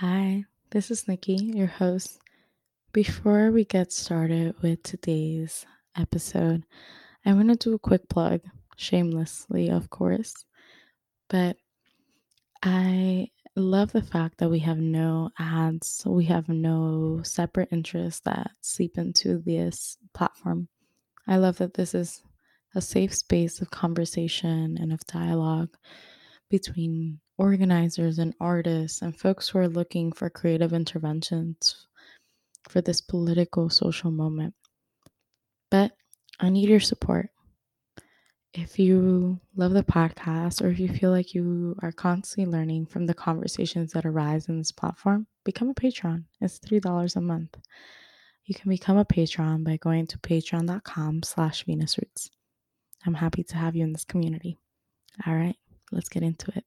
Hi, this is Nikki, your host. Before we get started with today's episode, I want to do a quick plug, shamelessly, of course. But I love the fact that we have no ads, we have no separate interests that seep into this platform. I love that this is a safe space of conversation and of dialogue between organizers and artists and folks who are looking for creative interventions for this political social moment. But I need your support. If you love the podcast or if you feel like you are constantly learning from the conversations that arise in this platform, become a patron. It's $3 a month. You can become a patron by going to patreon.com slash venusroots. I'm happy to have you in this community. All right, let's get into it.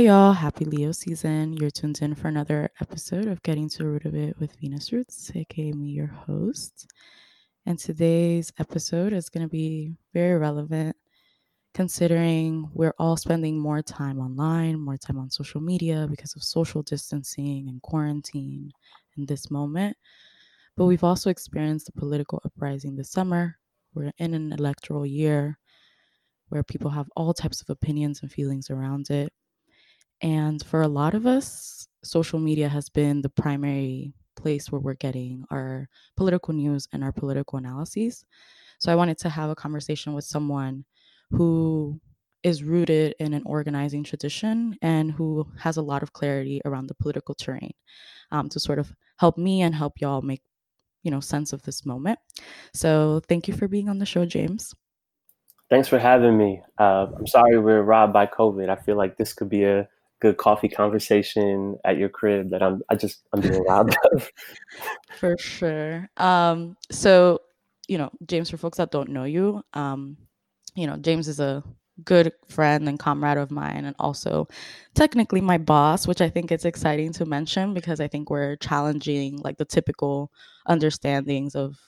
Hey y'all, happy Leo season. You're tuned in for another episode of Getting to the Root of It with Venus Roots, aka me, your host. And today's episode is going to be very relevant considering we're all spending more time online, more time on social media because of social distancing and quarantine in this moment. But we've also experienced the political uprising this summer. We're in an electoral year where people have all types of opinions and feelings around it. And for a lot of us, social media has been the primary place where we're getting our political news and our political analyses. So I wanted to have a conversation with someone who is rooted in an organizing tradition and who has a lot of clarity around the political terrain um, to sort of help me and help y'all make you know sense of this moment. So thank you for being on the show james. Thanks for having me. Uh, i'm sorry we're robbed by covid. I feel like this could be a good coffee conversation at your crib that I'm I just I'm being robbed of. For sure. Um, so you know, James, for folks that don't know you, um, you know, James is a good friend and comrade of mine and also technically my boss which i think it's exciting to mention because i think we're challenging like the typical understandings of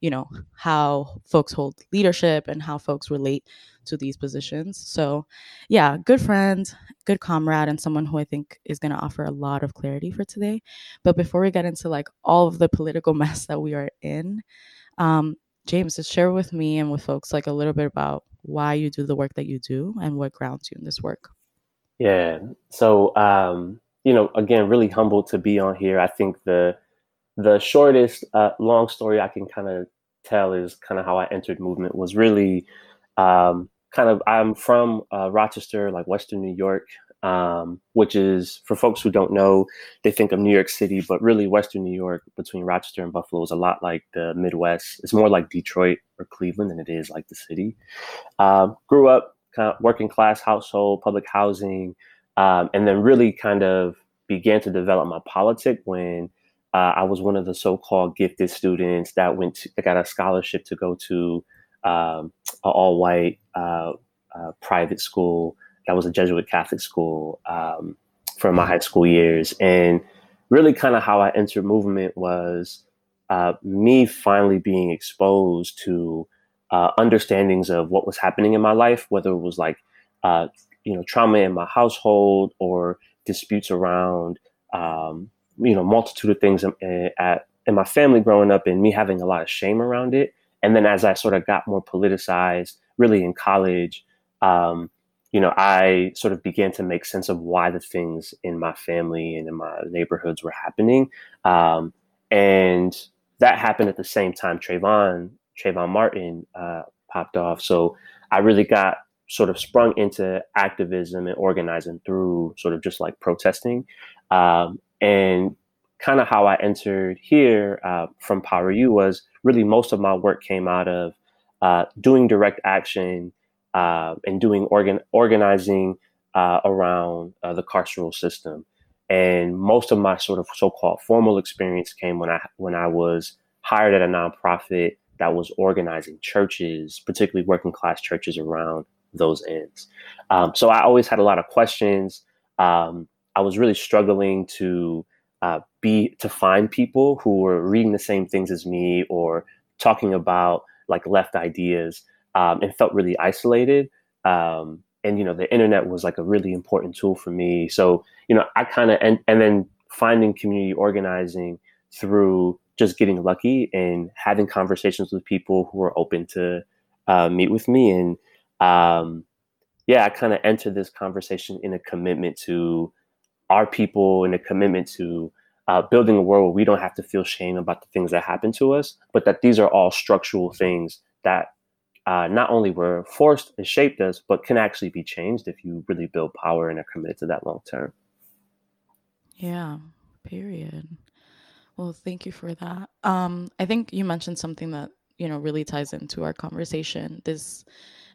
you know how folks hold leadership and how folks relate to these positions. So yeah good friend good comrade and someone who i think is going to offer a lot of clarity for today. But before we get into like all of the political mess that we are in um, james just share with me and with folks like a little bit about why you do the work that you do and what grounds you in this work. Yeah. So um, you know again really humbled to be on here. I think the the shortest uh, long story I can kind of tell is kind of how I entered movement was really um, kind of I'm from uh, Rochester, like Western New York, um, which is for folks who don't know, they think of New York City, but really Western New York between Rochester and Buffalo is a lot like the Midwest. It's more like Detroit or Cleveland than it is like the city. Um, grew up kind of working class household, public housing, um, and then really kind of began to develop my politic when uh, I was one of the so-called gifted students that went to, that got a scholarship to go to um, an all-white uh, uh, private school that was a Jesuit Catholic school um, for my high school years, and really kind of how I entered movement was uh, me finally being exposed to uh, understandings of what was happening in my life, whether it was like uh, you know trauma in my household or disputes around um, you know, multitude of things in, at in my family growing up, and me having a lot of shame around it. And then as I sort of got more politicized, really in college, um, you know, I sort of began to make sense of why the things in my family and in my neighborhoods were happening. Um, and that happened at the same time Trayvon, Trayvon Martin uh, popped off. So I really got sort of sprung into activism and organizing through sort of just like protesting. Um, and kind of how I entered here uh, from Power U was really most of my work came out of uh, doing direct action uh, and doing organ organizing uh, around uh, the carceral system. And most of my sort of so-called formal experience came when I when I was hired at a nonprofit that was organizing churches, particularly working class churches around those ends. Um, so I always had a lot of questions. Um, I was really struggling to uh, be to find people who were reading the same things as me or talking about like left ideas um, and felt really isolated. Um, and you know, the internet was like a really important tool for me. So you know, I kind of and and then finding community organizing through just getting lucky and having conversations with people who are open to uh, meet with me and um, yeah, I kind of entered this conversation in a commitment to our people and a commitment to uh, building a world where we don't have to feel shame about the things that happen to us, but that these are all structural things that uh, not only were forced and shaped us, but can actually be changed if you really build power and are committed to that long term. Yeah, period. Well, thank you for that. Um, I think you mentioned something that you know really ties into our conversation. This,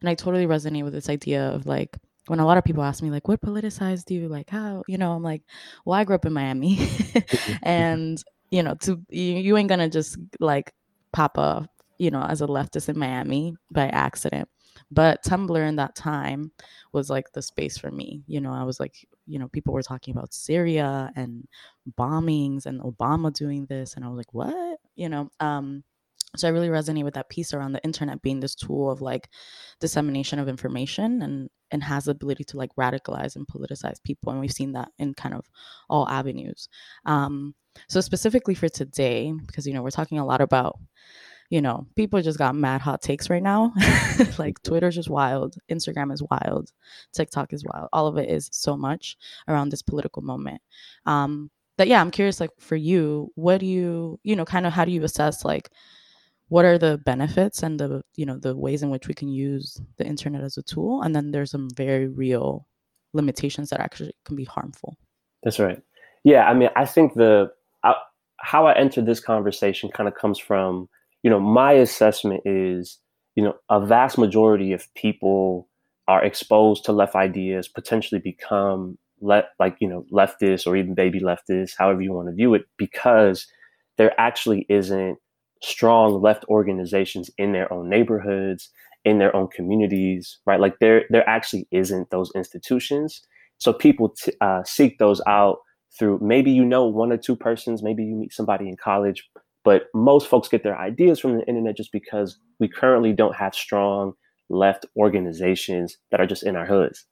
and I totally resonate with this idea of like when a lot of people ask me like, "What politicized you?" Like how you know, I'm like, "Well, I grew up in Miami, and you know, to you, you ain't gonna just like pop up, you know, as a leftist in Miami by accident." But Tumblr in that time was like the space for me. You know, I was like, you know, people were talking about Syria and bombings and Obama doing this. And I was like, what? You know, um, so I really resonate with that piece around the internet being this tool of like dissemination of information and and has the ability to like radicalize and politicize people. And we've seen that in kind of all avenues. Um, so specifically for today, because you know, we're talking a lot about you know, people just got mad hot takes right now. like Twitter's just wild, Instagram is wild, TikTok is wild. All of it is so much around this political moment. Um, but yeah, I'm curious, like for you, what do you, you know, kind of how do you assess like what are the benefits and the, you know, the ways in which we can use the internet as a tool? And then there's some very real limitations that actually can be harmful. That's right. Yeah, I mean, I think the I, how I entered this conversation kind of comes from you know, my assessment is, you know, a vast majority of people are exposed to left ideas, potentially become let like you know leftists or even baby leftists, however you want to view it, because there actually isn't strong left organizations in their own neighborhoods, in their own communities, right? Like there there actually isn't those institutions. So people t- uh, seek those out through maybe you know one or two persons, maybe you meet somebody in college, but most folks get their ideas from the internet just because we currently don't have strong left organizations that are just in our hoods.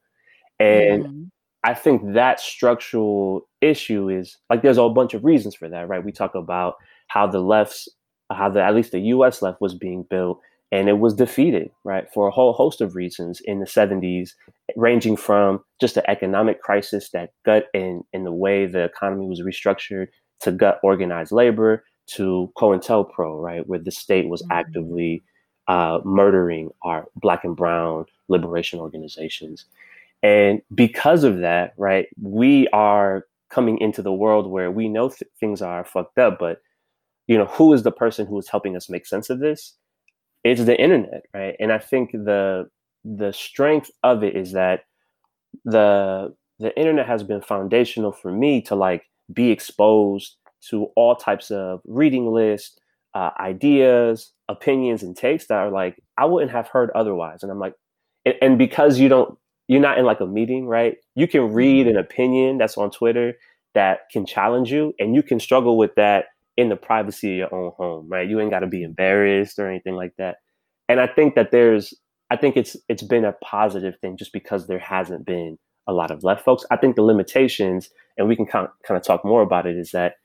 And mm-hmm. I think that structural issue is like there's a whole bunch of reasons for that, right? We talk about how the left's how the at least the US left was being built and it was defeated, right? For a whole host of reasons in the 70s, ranging from just the economic crisis that gut in in the way the economy was restructured to gut organized labor to COINTELPRO, right, where the state was mm-hmm. actively uh, murdering our black and brown liberation organizations. And because of that, right, we are coming into the world where we know th- things are fucked up, but you know, who is the person who is helping us make sense of this? It's the internet, right? And I think the the strength of it is that the the internet has been foundational for me to like be exposed to all types of reading lists, uh, ideas, opinions, and takes that are like I wouldn't have heard otherwise. And I'm like, and, and because you don't, you're not in like a meeting, right? You can read mm-hmm. an opinion that's on Twitter that can challenge you, and you can struggle with that in the privacy of your own home, right? You ain't got to be embarrassed or anything like that. And I think that there's, I think it's it's been a positive thing just because there hasn't been a lot of left folks. I think the limitations, and we can kind of, kind of talk more about it, is that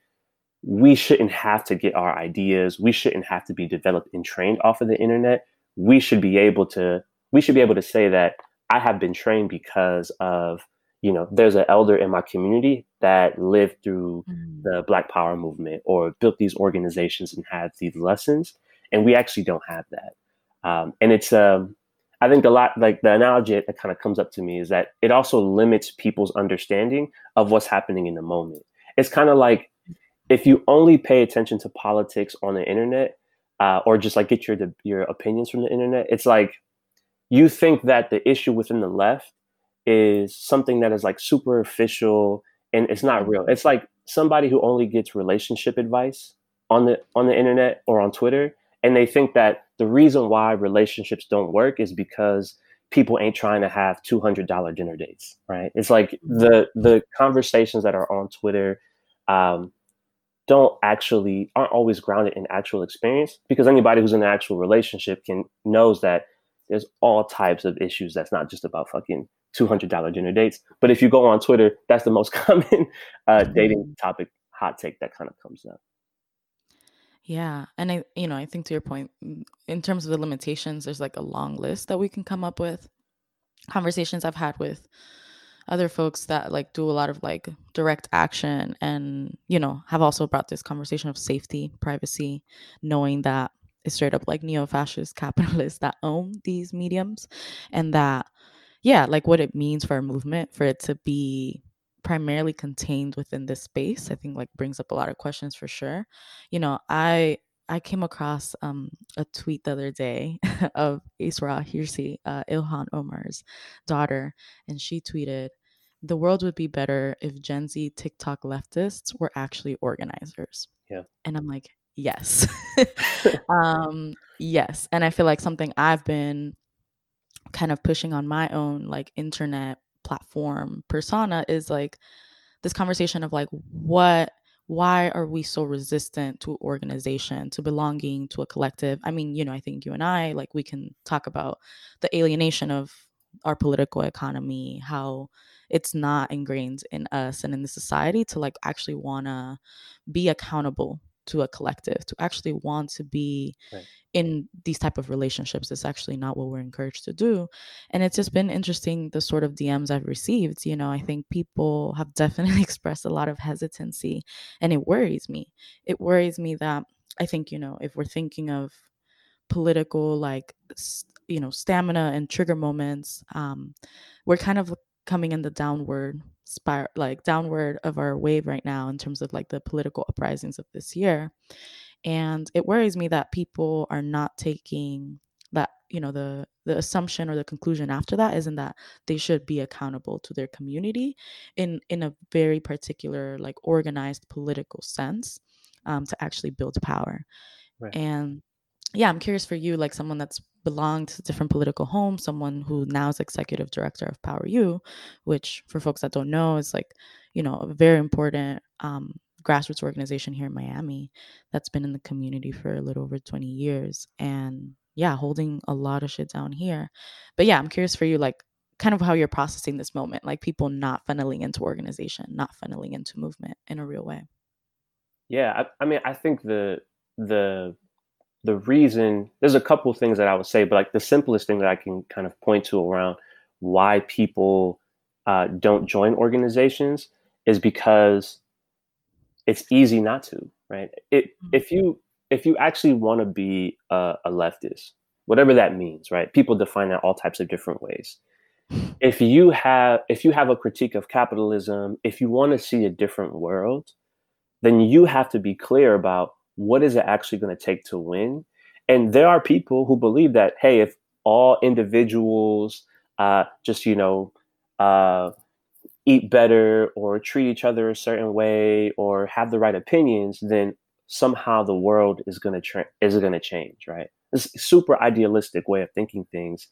we shouldn't have to get our ideas we shouldn't have to be developed and trained off of the internet we should be able to we should be able to say that i have been trained because of you know there's an elder in my community that lived through mm. the black power movement or built these organizations and had these lessons and we actually don't have that um, and it's um, i think a lot like the analogy that kind of comes up to me is that it also limits people's understanding of what's happening in the moment it's kind of like if you only pay attention to politics on the internet uh, or just like get your your opinions from the internet it's like you think that the issue within the left is something that is like superficial and it's not real. It's like somebody who only gets relationship advice on the on the internet or on twitter and they think that the reason why relationships don't work is because people ain't trying to have $200 dinner dates right? It's like the the conversations that are on twitter um, don't actually aren't always grounded in actual experience because anybody who's in an actual relationship can knows that there's all types of issues that's not just about fucking $200 dinner dates but if you go on twitter that's the most common uh, dating mm-hmm. topic hot take that kind of comes up yeah. And I, you know, I think to your point, in terms of the limitations, there's like a long list that we can come up with. Conversations I've had with other folks that like do a lot of like direct action and, you know, have also brought this conversation of safety, privacy, knowing that it's straight up like neo fascist capitalists that own these mediums and that, yeah, like what it means for a movement for it to be primarily contained within this space i think like brings up a lot of questions for sure. You know i i came across um, a tweet the other day of isra hirsi uh, ilhan omar's daughter and she tweeted the world would be better if gen z tiktok leftists were actually organizers. Yeah. And i'm like yes. Um yes and i feel like something i've been kind of pushing on my own like internet platform persona is like this conversation of like what why are we so resistant to organization to belonging to a collective? I mean you know i think you and i like we can talk about the alienation of our political economy how it's not ingrained in us and in the society to like actually want to be accountable to a collective to actually want to be right. in these type of relationships is actually not what we're encouraged to do and it's just been interesting the sort of dms i've received you know i think people have definitely expressed a lot of hesitancy and it worries me it worries me that i think you know if we're thinking of political like you know stamina and trigger moments um we're kind of coming in the downward spiral like downward of our wave right now in terms of like the political uprisings of this year and it worries me that people are not taking that you know the the assumption or the conclusion after that isn't that they should be accountable to their community in in a very particular like organized political sense um, to actually build power right. and yeah i'm curious for you like someone that's belonged to different political homes, someone who now is executive director of Power U, which for folks that don't know is like, you know, a very important um, grassroots organization here in Miami that's been in the community for a little over 20 years. And yeah, holding a lot of shit down here. But yeah, I'm curious for you, like, kind of how you're processing this moment, like people not funneling into organization, not funneling into movement in a real way. Yeah, I, I mean, I think the the the reason there's a couple things that I would say, but like the simplest thing that I can kind of point to around why people uh, don't join organizations is because it's easy not to, right? It mm-hmm. if you if you actually want to be a, a leftist, whatever that means, right? People define that all types of different ways. If you have if you have a critique of capitalism, if you want to see a different world, then you have to be clear about what is it actually going to take to win? And there are people who believe that, hey, if all individuals uh, just, you know, uh, eat better or treat each other a certain way or have the right opinions, then somehow the world is going to tra- is going to change, right? It's super idealistic way of thinking things.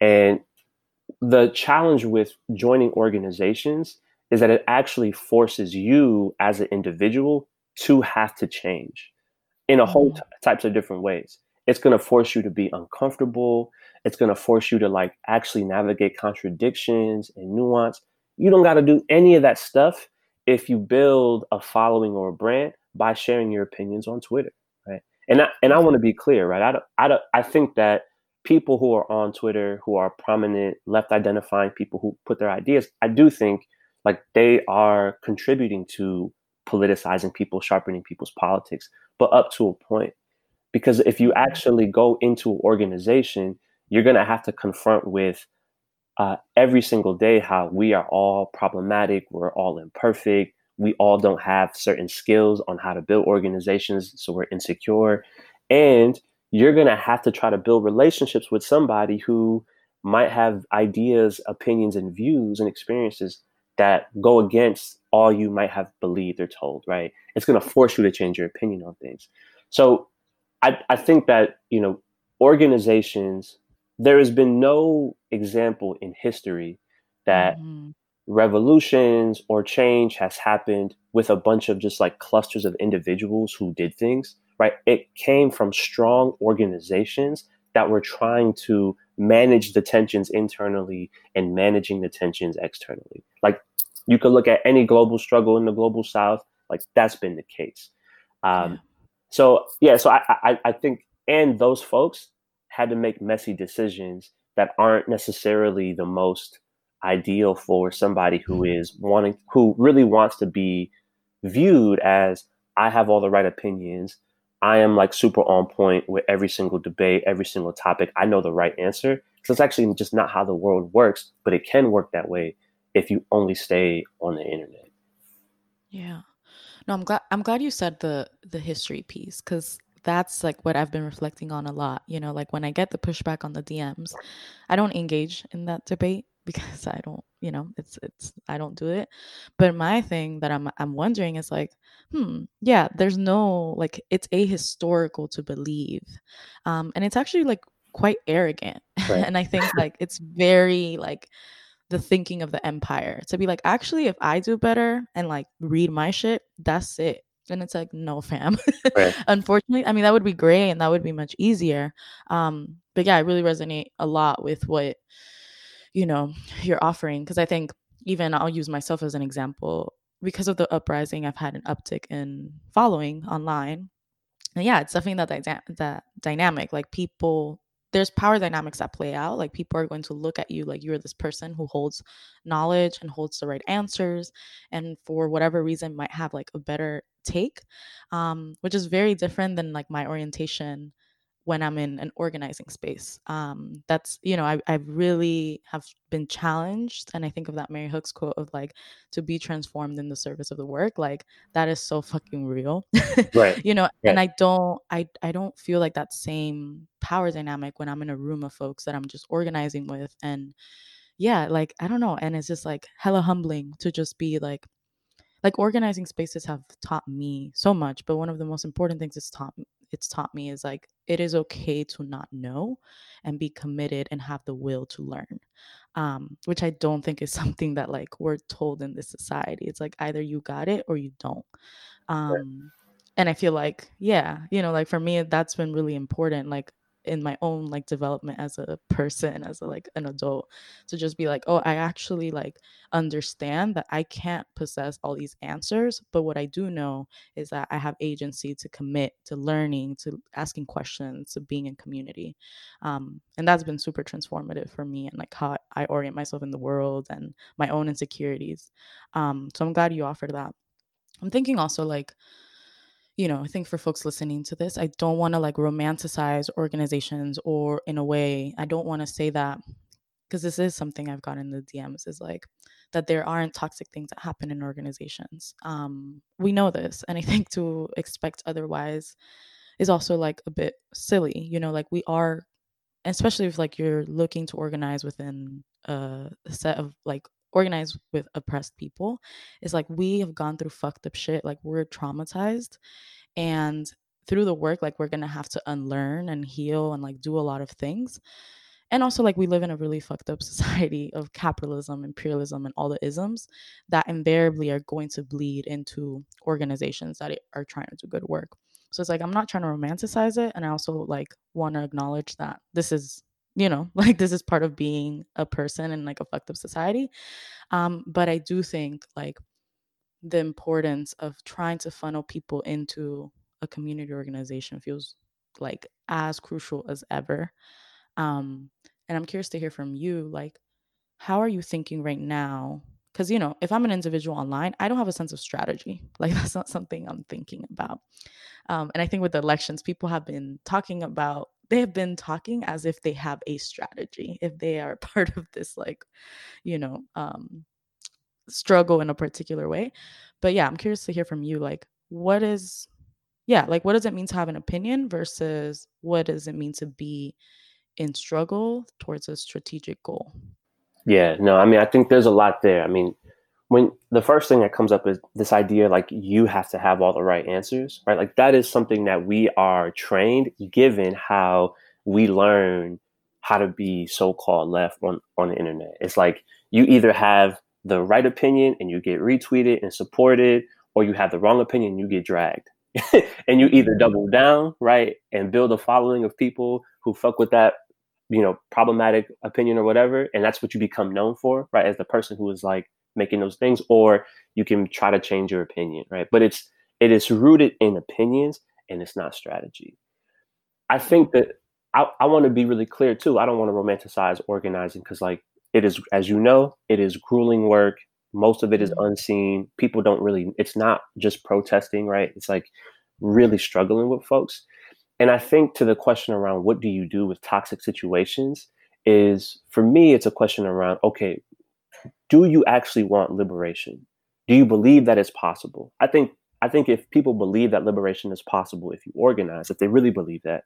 And the challenge with joining organizations is that it actually forces you as an individual to have to change in a whole mm-hmm. t- types of different ways. It's going to force you to be uncomfortable. It's going to force you to like actually navigate contradictions and nuance. You don't got to do any of that stuff if you build a following or a brand by sharing your opinions on Twitter, right? And I, and I want to be clear, right? I don't, I don't, I think that people who are on Twitter who are prominent left identifying people who put their ideas, I do think like they are contributing to politicizing people, sharpening people's politics but up to a point. Because if you mm-hmm. actually go into an organization, you're going to have to confront with uh, every single day how we are all problematic, we're all imperfect, we all don't have certain skills on how to build organizations, so we're insecure. And you're going to have to try to build relationships with somebody who might have ideas, opinions, and views and experiences that go against all you might have believed or told, right? It's going to force you to change your opinion on things. So I, I think that you know organizations there has been no example in history that mm-hmm. revolutions or change has happened with a bunch of just like clusters of individuals who did things right it came from strong organizations that were trying to manage the tensions internally and managing the tensions externally like you could look at any global struggle in the global south like that's been the case um, yeah. so yeah so I, I i think and those folks had to make messy decisions that aren't necessarily the most ideal for somebody who mm-hmm. wanting who really wants to be viewed as I have all the right opinions. I am like super on point with every single debate, every single topic. I know the right answer. So it's actually just not how the world works, but it can work that way if you only stay on the internet. Yeah. No, I'm glad I'm glad you said the the history piece cuz that's like what I've been reflecting on a lot. You know, like when I get the pushback on the DMs, I don't engage in that debate because I don't, you know, it's it's I don't do it. But my thing that I'm I'm wondering is like, hmm, yeah, there's no like it's ahistorical to believe. Um and it's actually like quite arrogant. Right. and I think like it's very like the thinking of the empire to be like actually if I do better and like read my shit, that's it. And it's like no fam. Right. unfortunately i mean that would be great and that would be much easier um but yeah i really resonate a lot with what you know you're offering because i think even i'll use myself as an example because of the uprising i've had an uptick in following online. And yeah it's definitely that, dy- that dynamic like people there's power dynamics that play out. Like people are going to look at you like you're this person who holds knowledge and holds the right answers, and for whatever reason might have like a better take, um, which is very different than like my orientation when I'm in an organizing space. Um, that's you know I I really have been challenged, and I think of that Mary Hooks quote of like to be transformed in the service of the work. Like that is so fucking real, right? you know, right. and I don't I I don't feel like that same power dynamic when I'm in a room of folks that I'm just organizing with, and yeah, like I don't know, and it's just like hella humbling to just be like like organizing spaces have taught me so much but one of the most important things it's taught it's taught me is like it is okay to not know and be committed and have the will to learn um, which i don't think is something that like we're told in this society. It's like either you got it or you don't um, and i feel like yeah you know like for me that's been really important like in my own like development as a person as a like an adult to just be like oh i actually like understand that i can't possess all these answers but what i do know is that i have agency to commit to learning to asking questions to being in community. Um, and that's been super transformative for me and like how i orient myself in the world and my own insecurities. Um, so i'm glad you offered that. I'm thinking also like you know, I think for folks listening to this, I don't want to like romanticize organizations or in a way, I don't want to say that because this is something I've gotten in the DMs is like that there aren't toxic things that happen in organizations. Um, we know this, and I think to expect otherwise is also like a bit silly. You know, like we are, especially if like you're looking to organize within a set of like organized with oppressed people is like we have gone through fucked up shit like we're traumatized and through the work like we're gonna have to unlearn and heal and like do a lot of things and also like we live in a really fucked up society of capitalism imperialism and all the isms that invariably are going to bleed into organizations that are trying to do good work. So it's like i'm not trying to romanticize it and i also like want to acknowledge that this is you know like this is part of being a person in like a fucked up society. Um but i do think like the importance of trying to funnel people into a community organization feels like as crucial as ever. Um and i'm curious to hear from you like how are you thinking right now? Because you know if i'm an individual online i don't have a sense of strategy. Like that's not something i'm thinking about. Um, and i think with the elections people have been talking about they have been talking as if they have a strategy if they are part of this like you know um struggle in a particular way. But yeah i'm curious to hear from you like what is yeah like what does it mean to have an opinion versus what does it mean to be in struggle towards a strategic goal? Yeah no i mean i think there's a lot there. I mean when the first thing that comes up is this idea like you have to have all the right answers, right? Like that is something that we are trained given how we learn how to be so-called left on, on the internet. It's like you either have the right opinion and you get retweeted and supported, or you have the wrong opinion and you get dragged. and you either mm-hmm. double down, right, and build a following of people who fuck with that, you know, problematic opinion or whatever, and that's what you become known for, right, as the person who is like making those things, or you can try to change your opinion, right? But it's it is rooted in opinions and it's not strategy. I think that I, I want to be really clear too. I don't want to romanticize organizing because like it is, as you know, it is grueling work. Most of it is mm-hmm. unseen. People don't really, it's not just protesting, right? It's like really struggling with folks. And I think to the question around what do you do with toxic situations is for me, it's a question around, okay, do you actually want liberation? Do you believe that it's possible? I think I think if people believe that liberation is possible, if you organize, if they really believe that,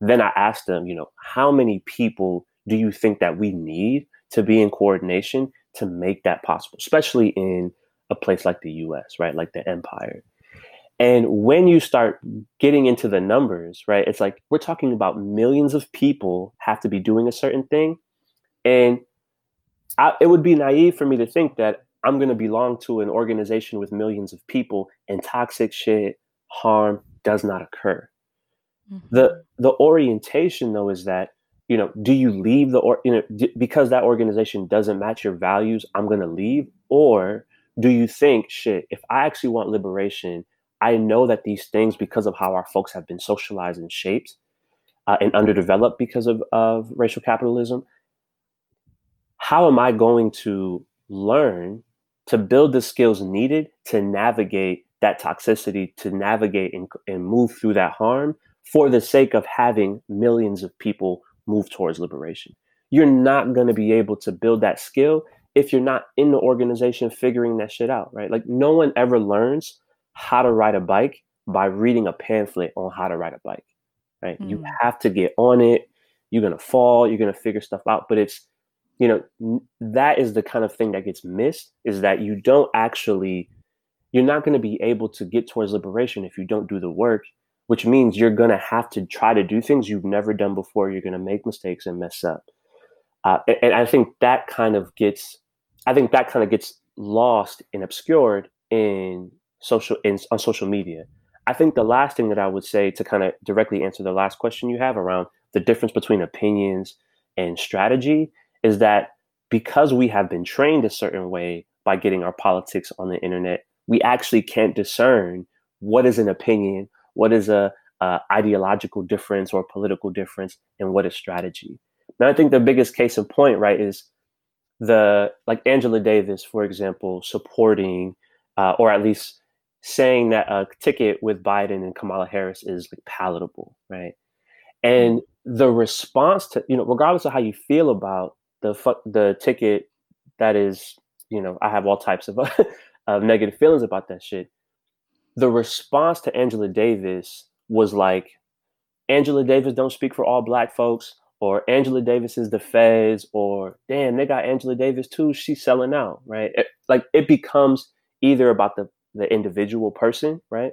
then I ask them, you know, how many people do you think that we need to be in coordination to make that possible, especially in a place like the US, right? Like the empire. And when you start getting into the numbers, right, it's like we're talking about millions of people have to be doing a certain thing. And I, it would be naive for me to think that I'm going to belong to an organization with millions of people and toxic shit, harm does not occur. Mm-hmm. The the orientation though is that you know, do you leave the or you know d- because that organization doesn't match your values, I'm going to leave or do you think shit, if I actually want liberation, I know that these things because of how our folks have been socialized and shaped uh, and underdeveloped because of, of racial capitalism, how am I going to learn to build the skills needed to navigate that toxicity, to navigate and, and move through that harm for the sake of having millions of people move towards liberation? You're not going to be able to build that skill if you're not in the organization figuring that shit out, right? Like, no one ever learns how to ride a bike by reading a pamphlet on how to ride a bike, right? Mm. You have to get on it. You're going to fall. You're going to figure stuff out. But it's you know that is the kind of thing that gets missed is that you don't actually you're not going to be able to get towards liberation if you don't do the work which means you're going to have to try to do things you've never done before. You're going to make mistakes and mess up. Uh, and, and i think that kind of gets i think that kind of gets lost and obscured in social in, on social media. I think the last thing that i would say to kind of directly answer the last question you have around the difference between opinions and strategy is that because we have been trained a certain way by getting our politics on the internet, we actually can't discern what is an opinion, what is a, a ideological difference or political difference, and what is strategy. And I think the biggest case in point, right, is the like Angela Davis, for example, supporting uh, or at least saying that a ticket with Biden and Kamala Harris is like palatable, right? And the response to you know, regardless of how you feel about the fu- the ticket that is you know I have all types of of negative feelings about that shit. The response to Angela Davis was like, Angela Davis don't speak for all black folks, or Angela Davis is the feds, or damn, they got Angela Davis too. She's selling out, right? It, like it becomes either about the the individual person, right,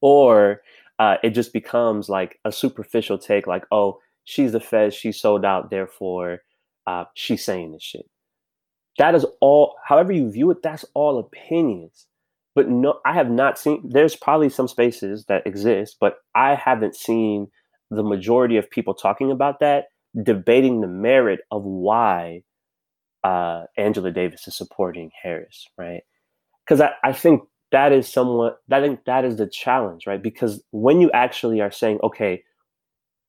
or uh, it just becomes like a superficial take, like, oh, she's the feds, she sold out, therefore uh, she's saying this shit. That is all, however you view it, that's all opinions. But no, I have not seen, there's probably some spaces that exist, but I haven't seen the majority of people talking about that, debating the merit of why uh, Angela Davis is supporting Harris, right? Because I, I think that is somewhat, I think that is the challenge, right? Because when you actually are saying, okay,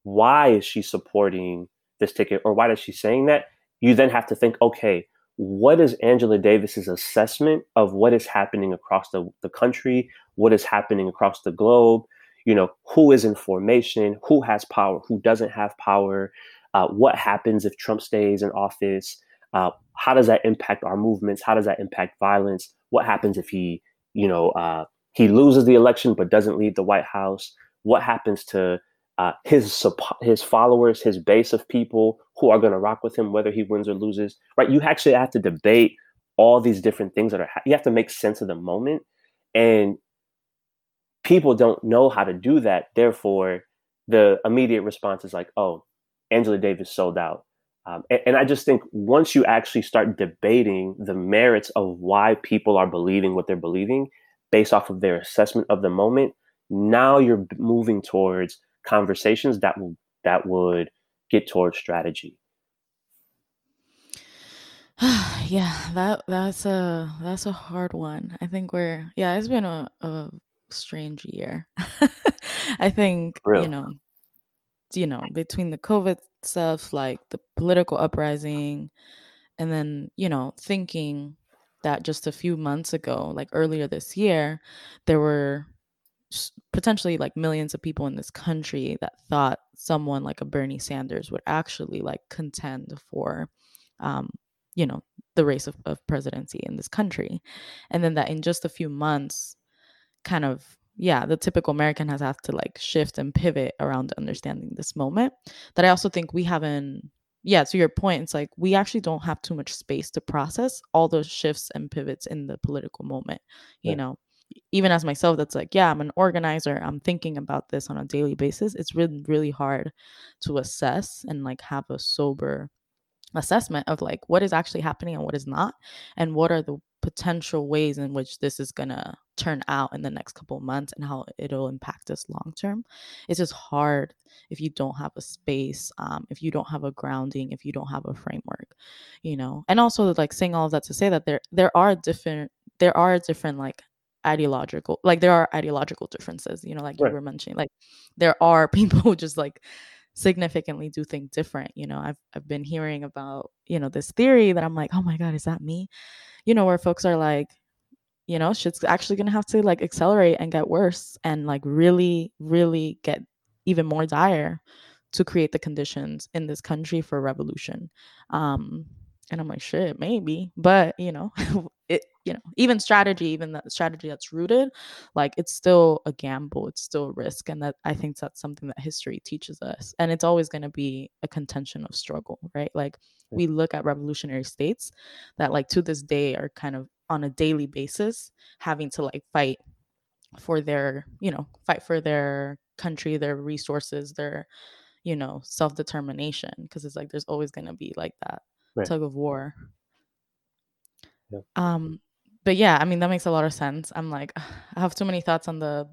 why is she supporting this ticket or why is she saying that? You then have to think okay what is angela davis's assessment of what is happening across the, the country what is happening across the globe? You know who is in formation? Who has power? Who doesn't have power? Uh, what happens if trump stays in office? Uh, how does that impact our movements? How does that impact violence? What happens if he you know uh, he loses the election but doesn't leave the white house? What happens to uh, his his followers, his base of people who are going to rock with him, whether he wins or loses. Right? You actually have to debate all these different things that are you have to make sense of the moment and people don't know how to do that therefore the immediate response is like oh angela davis sold out um, and, and, I just think once you actually start debating the merits of why people are believing what they're believing based off of their assessment of the moment, now you're moving towards conversations that will that would get towards strategy. yeah, that that's a that's a hard one. I think we're yeah, it's been a, a strange year. I think really? you know, you know, between the COVID stuff like the political uprising and then you know thinking that just a few months ago like earlier this year there were potentially like millions of people in this country that thought someone like a Bernie Sanders would actually like contend for um you know the race of, of presidency in this country and then that in just a few months kind of yeah, the typical American has had to like shift and pivot around understanding this moment. That I also think we haven't, yeah, to your point, it's like we actually don't have too much space to process all those shifts and pivots in the political moment. You yeah. know, even as myself, that's like, yeah, I'm an organizer, I'm thinking about this on a daily basis. It's really, really hard to assess and like have a sober assessment of like what is actually happening and what is not and what are the potential ways in which this is going to turn out in the next couple months and how it'll impact us long term it's just hard if you don't have a space um, if you don't have a grounding if you don't have a framework you know and also like saying all of that to say that there there are different there are different like ideological like there are ideological differences you know like right. you were mentioning like there are people who just like significantly do think different you know i've i've been hearing about you know this theory that i'm like oh my god is that me you know, where folks are like, you know, shit's actually gonna have to like accelerate and get worse and like really, really get even more dire to create the conditions in this country for revolution. Um, and I'm like, shit, maybe, but you know, it, you know, even strategy, even that strategy that's rooted, like it's still a gamble, it's still a risk, and that I think that's something that history teaches us, and it's always going to be a contention of struggle, right? Like we look at revolutionary states that, like to this day, are kind of on a daily basis having to like fight for their, you know, fight for their country, their resources, their you know self-determination because it's like there's always going to be like that right. tug of war. Yeah. Um, but yeah, I mean that makes a lot of sense. I'm like, I have too many thoughts on the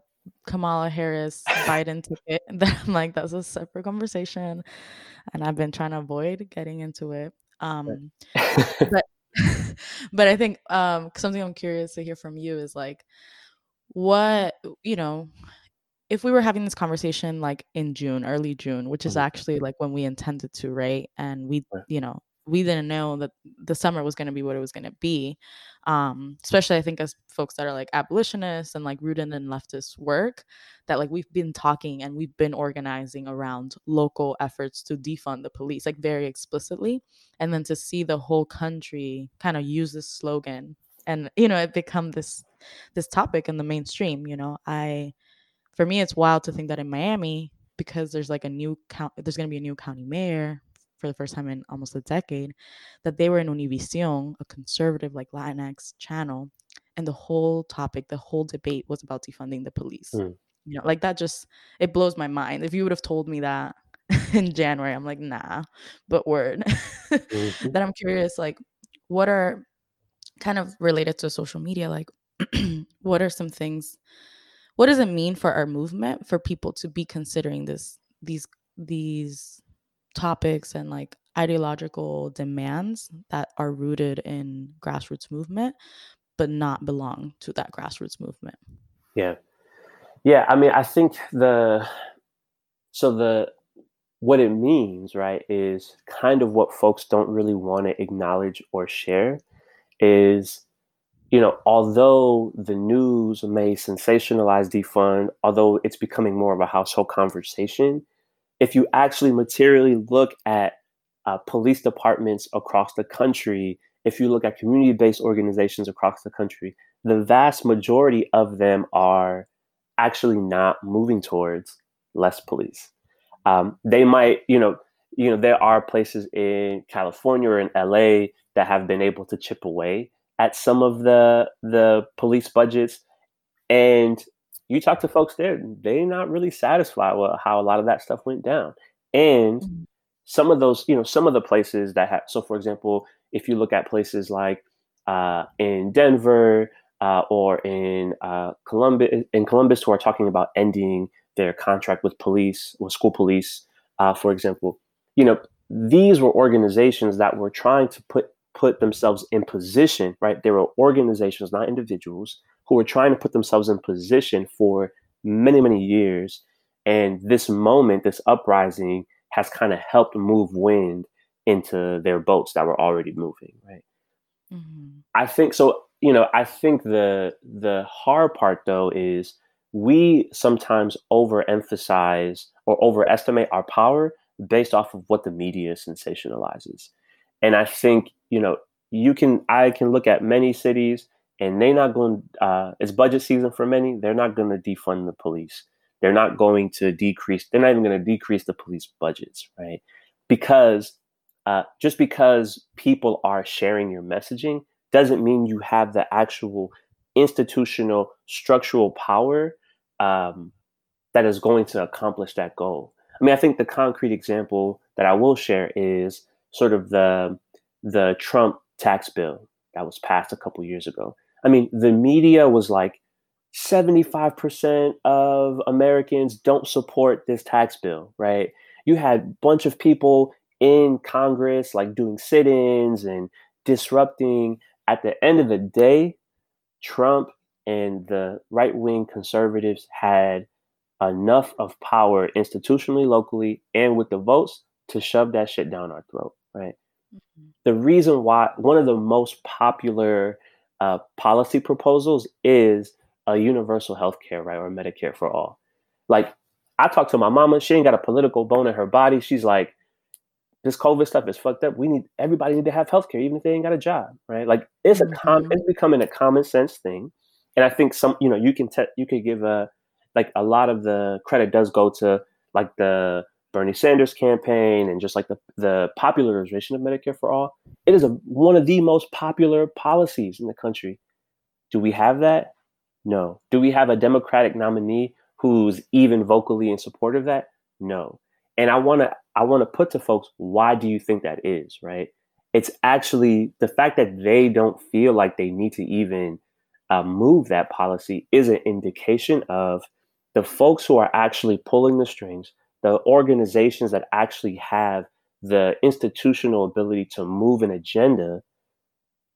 Kamala Harris Biden ticket that I'm like, that's a separate conversation, and I've been trying to avoid getting into it. Um, but but I think um something I'm curious to hear from you is like, what you know if we were having this conversation like in June, early June, which is mm-hmm. actually like when we intended to, right? And we, you know, we didn't know that the summer was going to be what it was going to be um, especially i think as folks that are like abolitionists and like rooted in leftist work that like we've been talking and we've been organizing around local efforts to defund the police like very explicitly and then to see the whole country kind of use this slogan and you know it become this this topic in the mainstream you know? I for me it's wild to think that in miami because there's like a new count there's going to be a new county mayor for the first time in almost a decade that they were in Univision, a conservative like Latinx channel, and the whole topic, the whole debate was about defunding the police. Mm. You know, like that just it blows my mind. If you would have told me that in January, I'm like, nah, but word. mm-hmm. then I'm curious, like, what are kind of related to social media, like what are some things what does it mean for our movement for people to be considering this these these topics and like ideological demands that are rooted in grassroots movement but not belong to that grassroots movement. Yeah. Yeah i mean i think the so the what it means right is kind of what folks don't really want to acknowledge or share is you know although the news may sensationalize defund although it's becoming more of a household conversation if you actually materially look at uh, police departments across the country, if you look at community based organizations across the country, the vast majority of them are actually not moving towards less police. Um, they might, you know, you know, there are places in California or in LA that have been able to chip away at some of the the police budgets, and you talk to folks there, they're not really satisfied with how a lot of that stuff went down. And mm-hmm. some of those, you know, some of the places that have, so for example, if you look at places like uh, in Denver uh, or in uh, Columbus, in Columbus, who are talking about ending their contract with police, with school police, uh, for example, you know, these were organizations that were trying to put put themselves in position, right? They were organizations, not individuals, who were trying to put themselves in position for many, many years. And this moment, this uprising, has kind of helped move wind into their boats that were already moving, right? Mm-hmm. I think so. You know, I think the the hard part though is we sometimes overemphasize or overestimate our power based off of what the media sensationalizes. And I think, you know, you can I can look at many cities and they're not going. Uh, it's budget season for many. They're not going to defund the police. They're not going to decrease. They're not even going to decrease the police budgets, right? Because uh, just because people are sharing your messaging doesn't mean you have the actual institutional structural power um, that is going to accomplish that goal. I mean, I think the concrete example that I will share is sort of the the Trump tax bill that was passed a couple years ago. I mean, the media was like 75% of Americans don't support this tax bill, right? You had a bunch of people in Congress like doing sit-ins and disrupting. At the end of the day, Trump and the right-wing conservatives had enough of power institutionally, locally, and with the votes to shove that shit down our throat, right? Mm-hmm. The reason why one of the most popular uh, policy proposals is a universal health care, right, or Medicare for all. Like, I talked to my mama, she ain't got a political bone in her body. She's like, this COVID stuff is fucked up. We need everybody need to have health care, even if they ain't got a job, right? Like, it's a com- mm-hmm. it's becoming a common sense thing, and I think some, you know, you can te- you could give a like a lot of the credit does go to like the Bernie Sanders campaign and just like the, the popularization of Medicare for all, it is a, one of the most popular policies in the country. Do we have that? No. Do we have a Democratic nominee who's even vocally in support of that? No. And I want to I want to put to folks why do you think that is, right? It's actually the fact that they don't feel like they need to even uh, move that policy is an indication of the folks who are actually pulling the strings, the organizations that actually have the institutional ability to move an agenda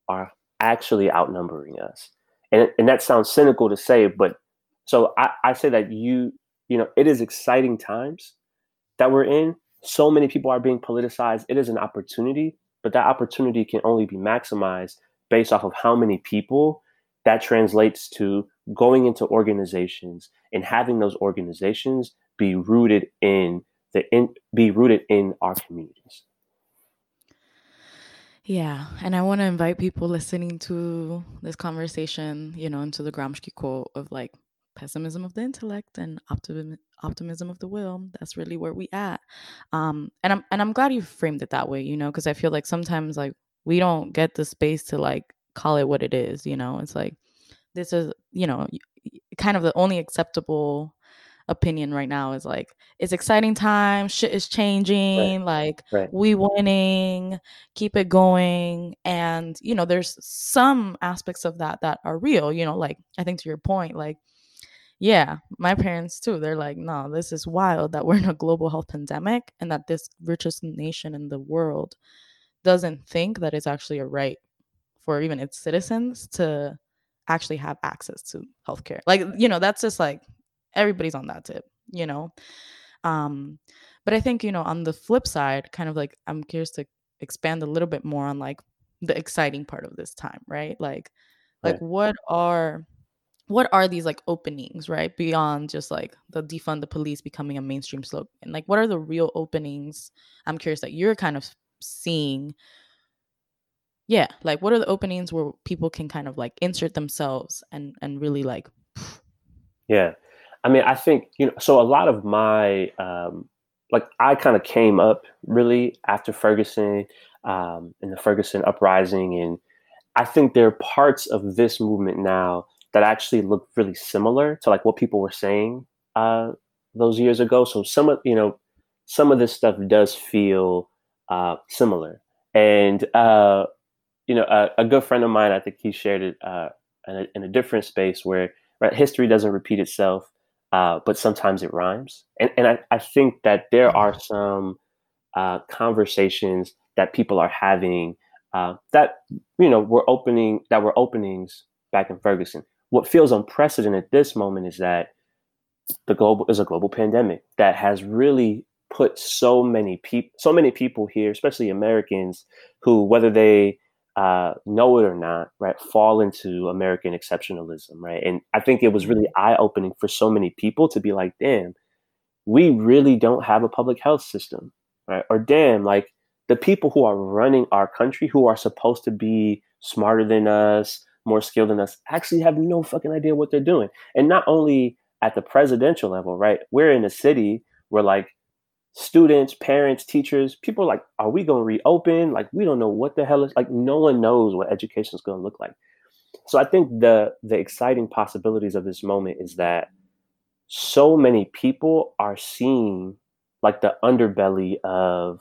are actually outnumbering us. And, and that sounds cynical to say, but so I, I say that you, you know, it is exciting times that we're in. So many people are being politicized. It is an opportunity, but that opportunity can only be maximized based off of how many people that translates to going into organizations and having those organizations be rooted in the in, be rooted in our communities. Yeah, and I want to invite people listening to this conversation, you know, into the Gramsci quote of like pessimism of the intellect and optimism optimism of the will. That's really where we at. Um, and I'm and I'm glad you framed it that way, you know, because I feel like sometimes like we don't get the space to like call it what it is, you know. It's like this is, you know, kind of the only acceptable opinion right now is like it's exciting time shit is changing right. like right. we winning keep it going and you know there's some aspects of that that are real you know like i think to your point like yeah my parents too they're like no this is wild that we're in a global health pandemic and that this richest nation in the world doesn't think that it's actually a right for even its citizens to actually have access to healthcare. Like, you know, that's just like everybody's on that tip, you know. Um, but I think, you know, on the flip side, kind of like I'm curious to expand a little bit more on like the exciting part of this time, right? Like like right. what are what are these like openings, right? Beyond just like the defund the police becoming a mainstream slogan. Like what are the real openings? I'm curious that you're kind of seeing yeah like what are the openings where people can kind of like insert themselves and and really like yeah i mean i think you know so a lot of my um like i kind of came up really after ferguson um in the ferguson uprising and I think there are parts of this movement now that actually look really similar to like what people were saying uh, those years ago. So some of you know some of this stuff does feel uh, similar. And uh, you know, a, a, good friend of mine, I think he shared it uh, in, a, in, a, different space where right, history doesn't repeat itself, uh, but sometimes it rhymes. And and I, I think that there are some uh, conversations that people are having uh, that you know were opening that were openings back in Ferguson. What feels unprecedented at this moment is that the global is a global pandemic that has really put so many people so many people here, especially Americans, who whether they uh, know it or not, right, fall into American exceptionalism, right? And I think it was really eye opening for so many people to be like, damn, we really don't have a public health system, right? Or damn, like the people who are running our country, who are supposed to be smarter than us, more skilled than us, actually have no fucking idea what they're doing. And not only at the presidential level, right? We're in a city where like students, parents, teachers, people are like, are we going to reopen? Like, we don't know what the hell is like. No one knows what education is going to look like. So I think the the exciting possibilities of this moment is that so many people are seeing like the underbelly of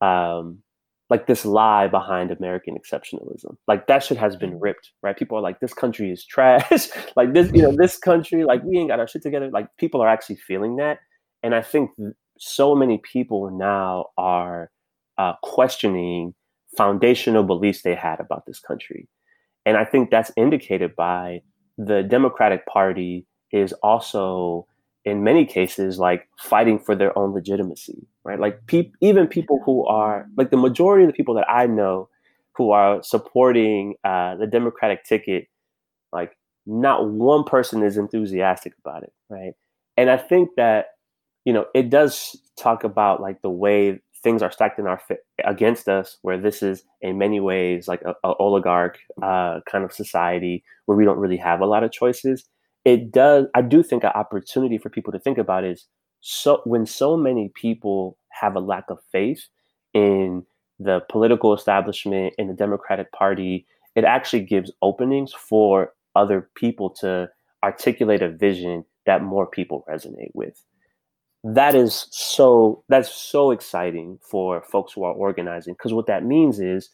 um, like this lie behind American exceptionalism. Like that shit has been mm-hmm. ripped, right? People are like, this country is trash. like this, you know, this country, like we ain't got our shit together. Like people are actually feeling that. And I think so many people now are uh, questioning foundational beliefs they had about this country. And I think that's indicated by the Democratic Party is also in many cases like fighting for their own legitimacy right like pe- even people who are like the majority of the people that i know who are supporting uh, the democratic ticket like not one person is enthusiastic about it right and i think that you know it does talk about like the way things are stacked in our against us where this is in many ways like a, a oligarch uh, kind of society where we don't really have a lot of choices. It does i do think an opportunity for people to think about is so when so many people have a lack of faith in the political establishment in the democratic party it actually gives openings for other people to articulate a vision that more people resonate with that is so that's so exciting for folks who are organizing because what that means is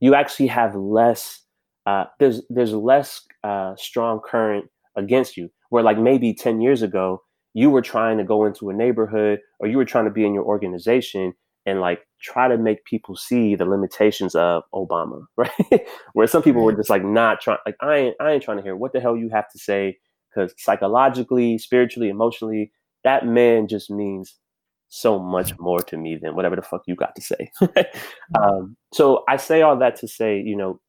you actually have less uh, there's there's less uh, strong current against you. Where like maybe 10 years ago, you were trying to go into a neighborhood or you were trying to be in your organization and like try to make people see the limitations of Obama, right? Where some people were just like not trying, like I ain't, I ain't trying to hear what the hell you have to say, because psychologically, spiritually, emotionally, that man just means so much more to me than whatever the fuck you got to say. um, so I say all that to say, you know,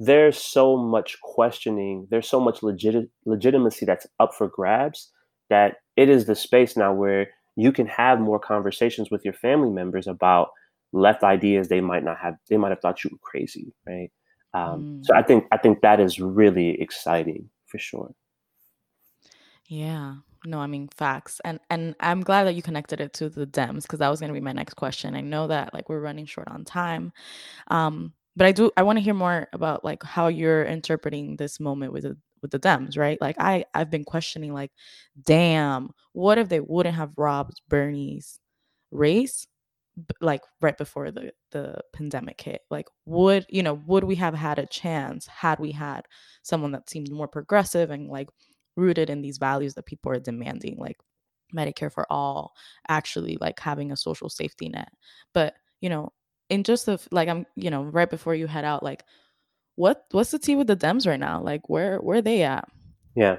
there's so much questioning, there's so much legit- legitimacy that's up for grabs that it is the space now where you can have more conversations with your family members about left ideas they might not have they might have thought you were crazy right? Um, mm. so i think i think that is really exciting for sure. Yeah no i mean facts and and i'm glad that you connected it to the dems because that was going to be my next question i know that like we're running short on time um but I do I want to hear more about like how you're interpreting this moment with the with the Dems, right? Like I I've been questioning like, damn, what if they wouldn't have robbed Bernie's race like right before the the pandemic hit like would you know would we have had a chance had we had someone that seemed more progressive and like rooted in these values that people are demanding like medicare for all actually like having a social safety net. But you know in just the like I'm you know right before you head out like what what's the tea with the Dems right now? Like where where are they at? Yeah.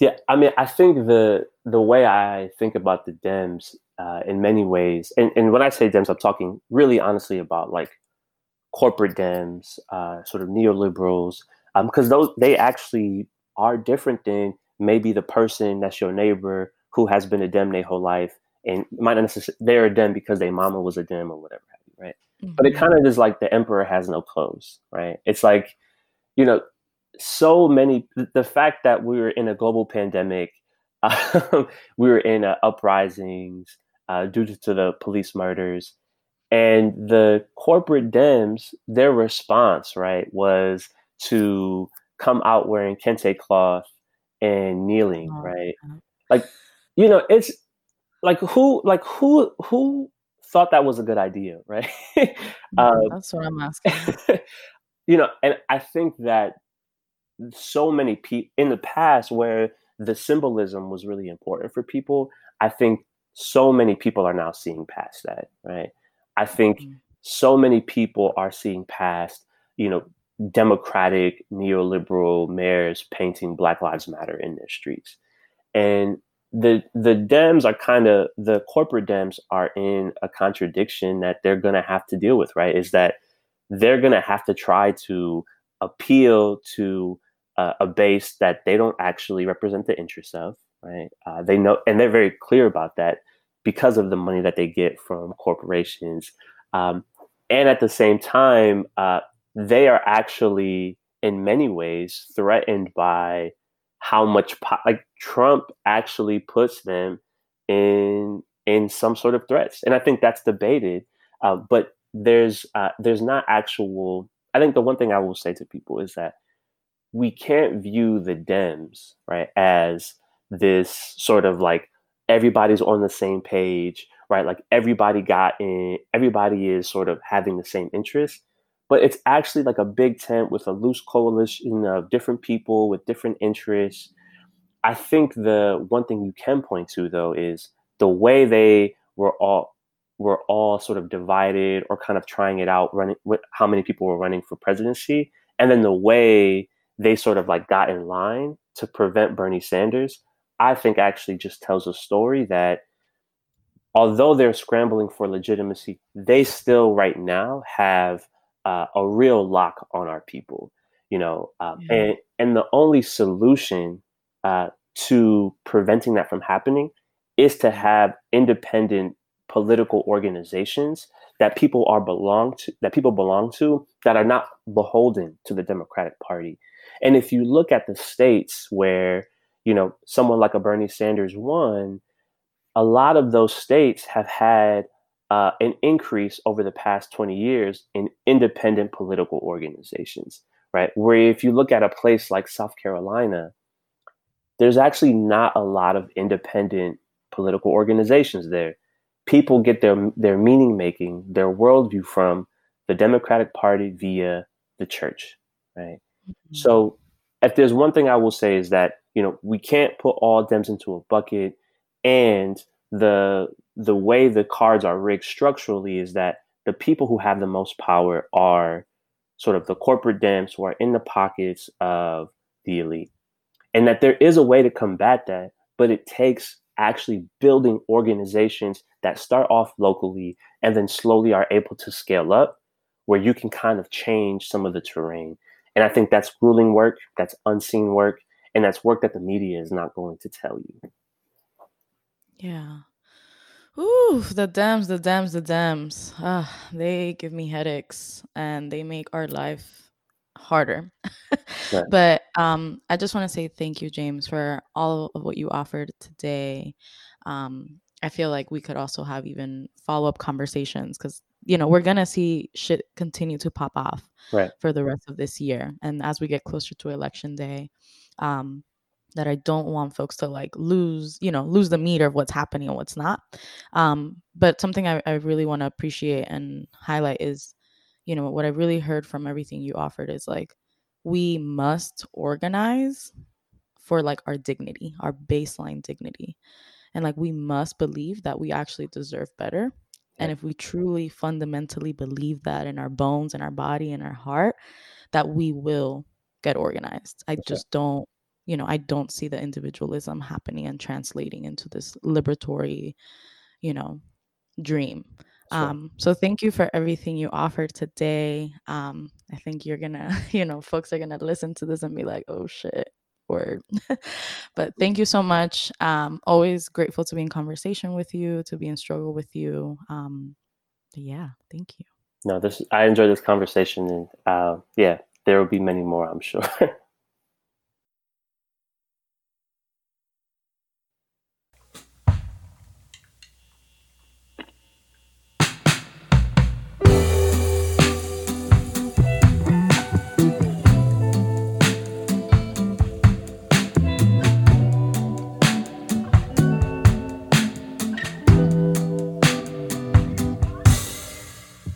Yeah I mean I think the the way I think about the Dems uh, in many ways and, and when I say Dems I'm talking really honestly about like corporate Dems uh, sort of neoliberals because um, those they actually are different than maybe the person that's your neighbor who has been a Dem their whole life and might not necessarily they're a Dem because their mama was a Dem or whatever right? Mm-hmm. But it kind of is like the emperor has no clothes, right? It's like, you know, so many, the fact that we were in a global pandemic, um, we were in uh, uprisings uh, due to, to the police murders, and the corporate Dems, their response, right, was to come out wearing kente cloth and kneeling, oh, right? Like, you know, it's like who, like who, who thought that was a good idea, right? um, That's what I'm asking. you know, and I think that so many people in the past where the symbolism was really important for people, I think so many people are now seeing past that, right? I think mm-hmm. so many people are seeing past, you know, democratic neoliberal mayors painting Black Lives Matter in their streets. And the the Dems are kind of the corporate Dems are in a contradiction that they're going to have to deal with, right? Is that they're going to have to try to appeal to uh, a base that they don't actually represent the interests of, right? Uh, they know, and they're very clear about that because of the money that they get from corporations. Um, and at the same time, uh, they are actually, in many ways, threatened by how much po- like Trump actually puts them in in some sort of threats, and I think that's debated. Uh, but there's uh, there's not actual. I think the one thing I will say to people is that we can't view the Dems right as this sort of like everybody's on the same page, right? Like everybody got in, everybody is sort of having the same interest, but it's actually like a big tent with a loose coalition of different people with different interests. I think the one thing you can point to though is the way they were all were all sort of divided or kind of trying it out running with how many people were running for presidency and then the way they sort of like got in line to prevent Bernie Sanders I think actually just tells a story that although they're scrambling for legitimacy, they still right now have uh, a real lock on our people. You know, um, yeah. and and the only solution uh, to preventing that from happening is to have independent political organizations that people are belong to that people belong to that are not beholden to the Democratic Party. And if you look at the states where you know, someone like a Bernie Sanders won, a lot of those states have had uh, an increase over the past 20 years in independent political organizations, right? Where if you look at a place like South Carolina, there's actually not a lot of independent political organizations there. People get their their meaning making, their worldview from the Democratic Party via the church, right? Mm-hmm. So, if there's one thing I will say is that you know, we can't put all Dems into a bucket. And the the way the cards are rigged structurally is that the people who have the most power are sort of the corporate Dems who are in the pockets of the elite. And that there is a way to combat that, but it takes actually building organizations that start off locally and then slowly are able to scale up where you can kind of change some of the terrain. And I think that's grueling work, that's unseen work, and that's work that the media is not going to tell you. Yeah. Ooh, the dams, the dams, the dams. Ah, they give me headaches and they make our life harder. right. But um, I just want to say thank you, James, for all of what you offered today. Um, I feel like we could also have even follow up conversations because you know we're gonna see shit continue to pop off right. for the rest of this year, and as we get closer to election day, um, that I don't want folks to like lose, you know, lose the meter of what's happening and what's not. Um, but something I, I really want to appreciate and highlight is, you know, what I really heard from everything you offered is like, we must organize for like our dignity, our baseline dignity. And like, we must believe that we actually deserve better. And if we truly fundamentally believe that in our bones and our body and our heart, that we will get organized. I just don't, you know, I don't see the individualism happening and translating into this liberatory, you know, dream. Sure. Um, so thank you for everything you offered today. Um, I think you're gonna, you know, folks are gonna listen to this and be like, oh shit, word. but thank you so much. Um, always grateful to be in conversation with you, to be in struggle with you. Um, yeah, thank you. No, this I enjoyed this conversation and uh, yeah, there will be many more, I'm sure.